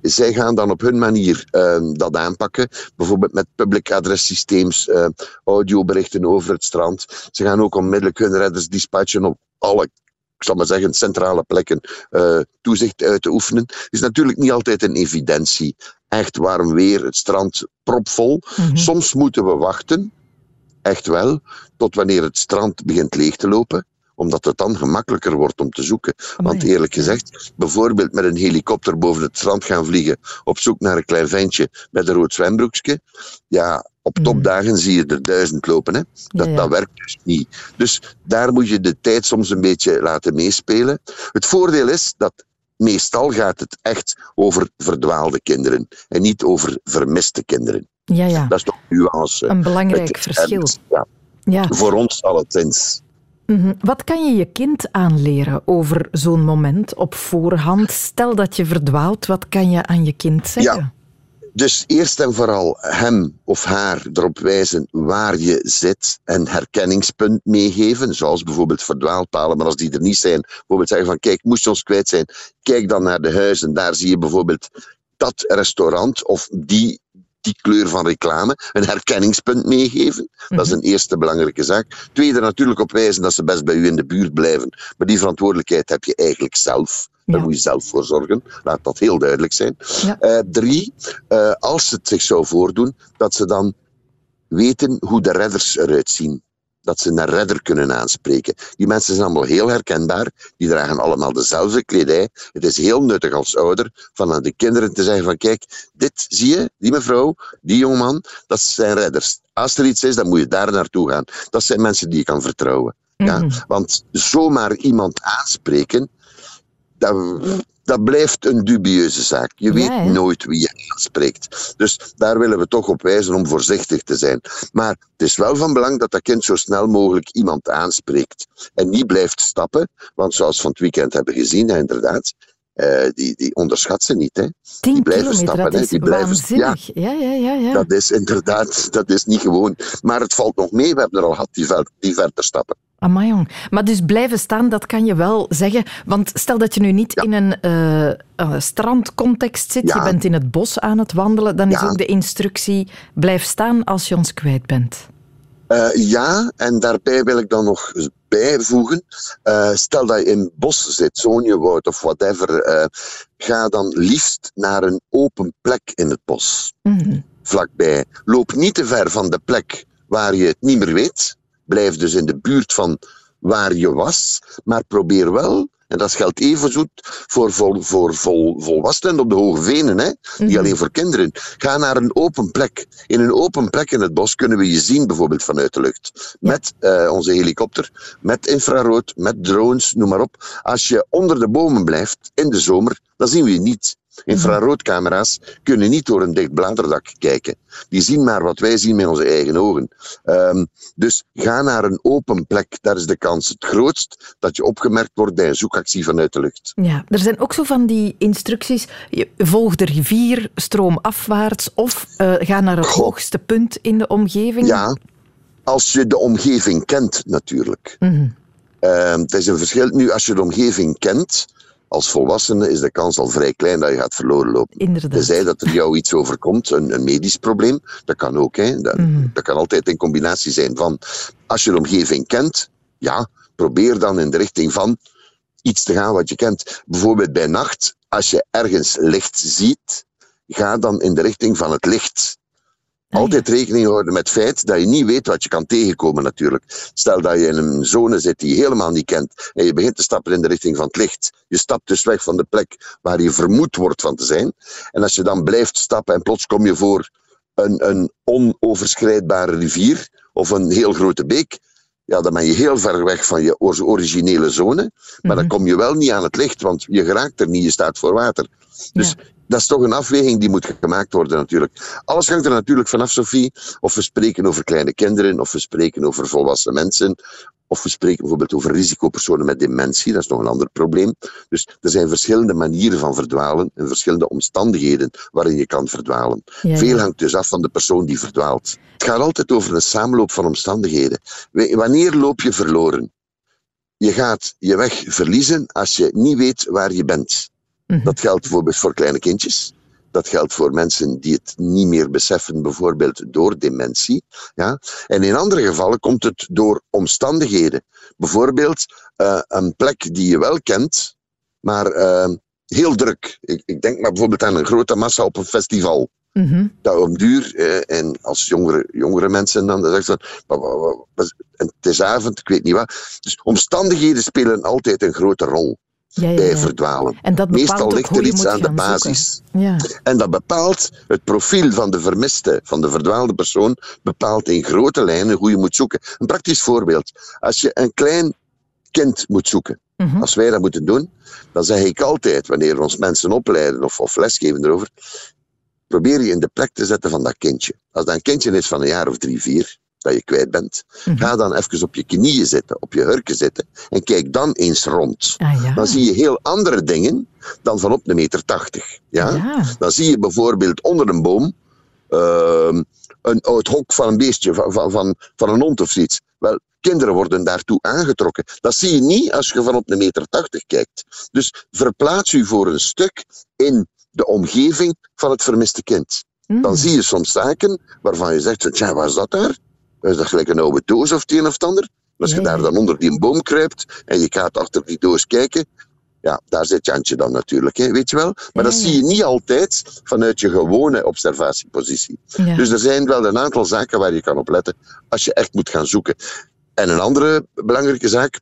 Zij gaan dan op hun manier ehm, dat aanpakken, bijvoorbeeld met public address systeems, eh, audioberichten over het strand. Ze gaan ook onmiddellijk hun redders dispatchen op alle, ik zal maar zeggen, centrale plekken eh, toezicht uit te oefenen. Het is natuurlijk niet altijd een evidentie. Echt warm weer, het strand propvol. Soms moeten we wachten, echt wel, tot wanneer het strand begint leeg te lopen omdat het dan gemakkelijker wordt om te zoeken. Want eerlijk gezegd, bijvoorbeeld met een helikopter boven het strand gaan vliegen op zoek naar een klein ventje met een rood zwembroekje. Ja, op topdagen zie je er duizend lopen. Hè? Dat, Ja, ja. dat werkt dus niet. Dus daar moet je de tijd soms een beetje laten meespelen. Het voordeel is dat meestal gaat het echt over verdwaalde kinderen en niet over vermiste kinderen. Ja, ja. Dat is toch een nuance. Een belangrijk Het- verschil. Ja. Ja. Voor ons alleszins. Mhm. Wat kan je je kind aanleren over zo'n moment op voorhand? Stel dat je verdwaalt, wat kan je aan je kind zeggen? Ja. Dus eerst en vooral hem of haar erop wijzen waar je zit en herkenningspunt meegeven, zoals bijvoorbeeld verdwaalpalen, maar als die er niet zijn, bijvoorbeeld zeggen van kijk, moest je ons kwijt zijn, kijk dan naar de huizen, daar zie je bijvoorbeeld dat restaurant of die, die kleur van reclame, een herkenningspunt meegeven. Dat is een eerste belangrijke zaak. Tweede natuurlijk op wijzen dat ze best bij u in de buurt blijven, maar die verantwoordelijkheid heb je eigenlijk zelf. Daar moet je zelf voor zorgen. Laat dat heel duidelijk zijn. Eh, drie, eh, als het zich zou voordoen, dat ze dan weten hoe de redders eruit zien. Dat ze een redder kunnen aanspreken. Die mensen zijn allemaal heel herkenbaar. Die dragen allemaal dezelfde kledij. Het is heel nuttig als ouder van aan de kinderen te zeggen van kijk, dit zie je, die mevrouw, die jongeman, dat zijn redders. Als er iets is, dan moet je daar naartoe gaan. Dat zijn mensen die je kan vertrouwen. Ja? Want zomaar iemand aanspreken, dat, dat blijft een dubieuze zaak. Je weet nooit wie je aanspreekt. Dus daar willen we toch op wijzen om voorzichtig te zijn. Maar het is wel van belang dat dat kind zo snel mogelijk iemand aanspreekt. En niet blijft stappen. Want zoals we van het weekend hebben gezien, inderdaad, eh, die, die onderschat ze niet. Hè. Die blijven stappen. dat hè. is Die blijven, waanzinnig. Ja, ja, ja. ja. dat is inderdaad, dat is niet gewoon. Maar het valt nog mee, we hebben er al gehad die, ver, die verder stappen. Amai, jong. Maar dus blijven staan, dat kan je wel zeggen. Want stel dat je nu niet in een eh, strandcontext zit, je bent in het bos aan het wandelen, dan is ook de instructie blijf staan als je ons kwijt bent. Eh, ja, en daarbij wil ik dan nog bijvoegen. eh, stel dat je in bos zit, Zonjewoud of whatever, eh, ga dan liefst naar een open plek in het bos. Vlakbij. Loop niet te ver van de plek waar je het niet meer weet. Blijf dus in de buurt van waar je was, maar probeer wel. En dat geldt even zoet voor, vol, voor vol, volwassenen op de Hoge Venen, hè? niet alleen voor kinderen. Ga naar een open plek. In een open plek in het bos kunnen we je zien, bijvoorbeeld vanuit de lucht. Met eh, onze helikopter, met infrarood, met drones, noem maar op. Als je onder de bomen blijft in de zomer, dan zien we je niet. Infraroodcamera's kunnen niet door een dicht bladerdak kijken. Die zien maar wat wij zien met onze eigen ogen. Um, dus ga naar een open plek. Daar is de kans het grootst dat je opgemerkt wordt bij een zoekactie vanuit de lucht. Ja, er zijn ook zo van die instructies. Volg de rivier, stroom afwaarts of uh, ga naar het hoogste punt in de omgeving. Ja, als je de omgeving kent natuurlijk. Mm -hmm. uh, het is een verschil nu als je de omgeving kent als volwassene is de kans al vrij klein dat je gaat verloren lopen. Inderdaad. Tenzij dat er jou iets overkomt, een, een medisch probleem, dat kan ook. Hè. Dat, mm. dat kan altijd in combinatie zijn van, als je de omgeving kent, ja, probeer dan in de richting van iets te gaan wat je kent. Bijvoorbeeld bij nacht, als je ergens licht ziet, ga dan in de richting van het licht. Altijd rekening houden met het feit dat je niet weet wat je kan tegenkomen natuurlijk. Stel dat je in een zone zit die je helemaal niet kent en je begint te stappen in de richting van het licht. Je stapt dus weg van de plek waar je vermoed wordt van te zijn. En als je dan blijft stappen en plots kom je voor een, een onoverschrijdbare rivier of een heel grote beek, ja, dan ben je heel ver weg van je originele zone. Maar dan kom je wel niet aan het licht, want je geraakt er niet, je staat voor water. Dus dat is toch een afweging die moet gemaakt worden natuurlijk. Alles hangt er natuurlijk vanaf, Sophie. Of we spreken over kleine kinderen, of we spreken over volwassen mensen, of we spreken bijvoorbeeld over risicopersonen met dementie, dat is nog een ander probleem. Dus er zijn verschillende manieren van verdwalen en verschillende omstandigheden waarin je kan verdwalen. Veel hangt dus af van de persoon die verdwaalt. Het gaat altijd over een samenloop van omstandigheden. Wanneer loop je verloren? Je gaat je weg verliezen als je niet weet waar je bent. Mhm. Dat geldt bijvoorbeeld voor kleine kindjes. Dat geldt voor mensen die het niet meer beseffen, bijvoorbeeld door dementie. Ja? En in andere gevallen komt het door omstandigheden. Bijvoorbeeld uh, een plek die je wel kent, maar uh, heel druk. Ik, ik, denk maar bijvoorbeeld aan een grote massa op een festival. -hmm. Dat om duur, eh, en als jongere, jongere mensen dan, dan zeggen ze, het is avond, ik weet niet wat. Dus omstandigheden spelen altijd een grote rol ja, ja, bij verdwalen. En dat Meestal ligt er iets aan de basis. En dat bepaalt het profiel van de vermiste, van de verdwaalde persoon, bepaalt in grote lijnen hoe je moet zoeken. Een praktisch voorbeeld. Als je een klein kind moet zoeken, mhm. als wij dat moeten doen, dan zeg ik altijd, wanneer we ons mensen opleiden of, of lesgeven erover, probeer je in de plek te zetten van dat kindje. Als dat een kindje is van een jaar of drie, vier, dat je kwijt bent. Mhm. Ga dan even op je knieën zitten, op je hurken zitten en kijk dan eens rond. Ah, dan zie je heel andere dingen dan van op een meter tachtig. Ja? Dan zie je bijvoorbeeld onder een boom uh, een, het hok van een beestje, van, van, van, een hond of zoiets. Wel, kinderen worden daartoe aangetrokken. Dat zie je niet als je van op een meter tachtig kijkt. Dus verplaats u voor een stuk in de omgeving van het vermiste kind. Dan Mhm. zie je soms zaken waarvan je zegt, tja, waar is dat daar? Is dat gelijk een oude doos of het een of het ander? Als je daar dan onder die boom kruipt en je gaat achter die doos kijken, ja, daar zit Jantje dan natuurlijk, hè, weet je wel. Maar dat zie je niet altijd vanuit je gewone observatiepositie. Ja. Dus er zijn wel een aantal zaken waar je kan op letten als je echt moet gaan zoeken. En een andere belangrijke zaak,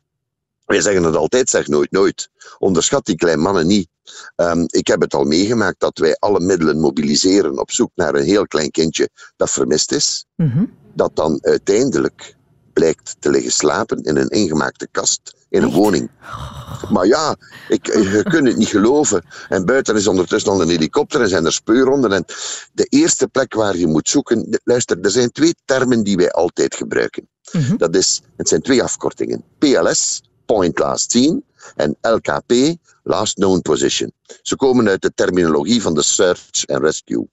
wij zeggen het altijd, zeg nooit nooit. Onderschat die kleine mannen niet. Ehm, ik heb het al meegemaakt dat wij alle middelen mobiliseren op zoek naar een heel klein kindje dat vermist is. Mhm. Dat dan uiteindelijk blijkt te liggen slapen in een ingemaakte kast in een woning. Maar ja, ik, je kunt het niet geloven. En buiten is ondertussen al een helikopter en zijn er speurhonden. En de eerste plek waar je moet zoeken... Luister, er zijn twee termen die wij altijd gebruiken. Dat is, het zijn twee afkortingen. PLS, Point Last Seen, en LKP, Last Known Position. Ze komen uit de terminologie van de Search and Rescue.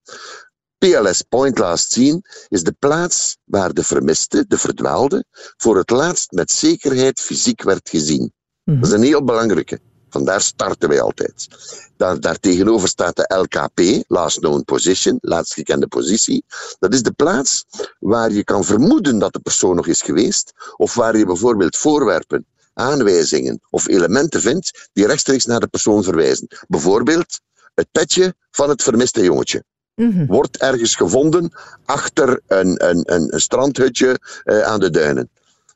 PLS, Point Last Seen, is de plaats waar de vermiste, de verdwaalde, voor het laatst met zekerheid fysiek werd gezien. Dat is een heel belangrijke. Vandaar starten wij altijd. Daar, daartegenover staat de LKP, Last Known Position, laatst gekende positie. Dat is de plaats waar je kan vermoeden dat de persoon nog is geweest, of waar je bijvoorbeeld voorwerpen, aanwijzingen of elementen vindt die rechtstreeks naar de persoon verwijzen. Bijvoorbeeld het petje van het vermiste jongetje. Mhm. Wordt ergens gevonden achter een, een, een, een strandhutje eh, aan de duinen.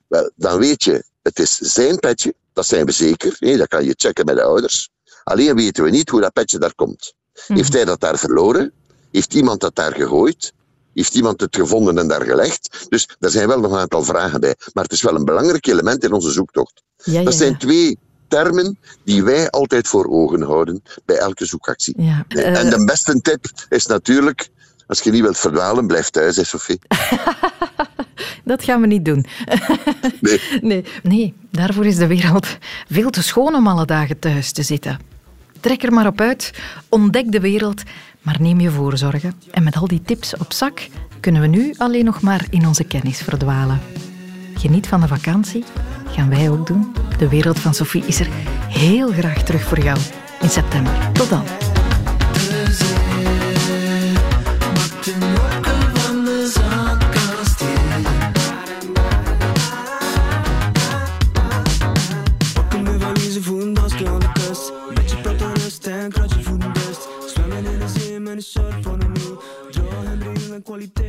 Wel, dan weet je, het is zijn petje, dat zijn we zeker. hè, dat kan je checken met de ouders. Alleen weten we niet hoe dat petje daar komt. Heeft hij dat daar verloren? Heeft iemand dat daar gegooid? Heeft iemand het gevonden en daar gelegd? Dus er zijn wel nog een aantal vragen bij. Maar het is wel een belangrijk element in onze zoektocht. Ja, dat ja, zijn ja. twee termen die wij altijd voor ogen houden bij elke zoekactie. Ja, En eh, de beste tip is natuurlijk, als je niet wilt verdwalen, blijf thuis, hè, Sophie. Dat gaan we niet doen. Nee. nee. Nee, daarvoor is de wereld veel te schoon om alle dagen thuis te zitten. Trek er maar op uit, ontdek de wereld, maar neem je voorzorgen. En met al die tips op zak kunnen we nu alleen nog maar in onze kennis verdwalen. Geniet van de vakantie. Gaan wij ook doen. De wereld van Sophie is er heel graag terug voor jou in september. Tot dan. kwaliteit.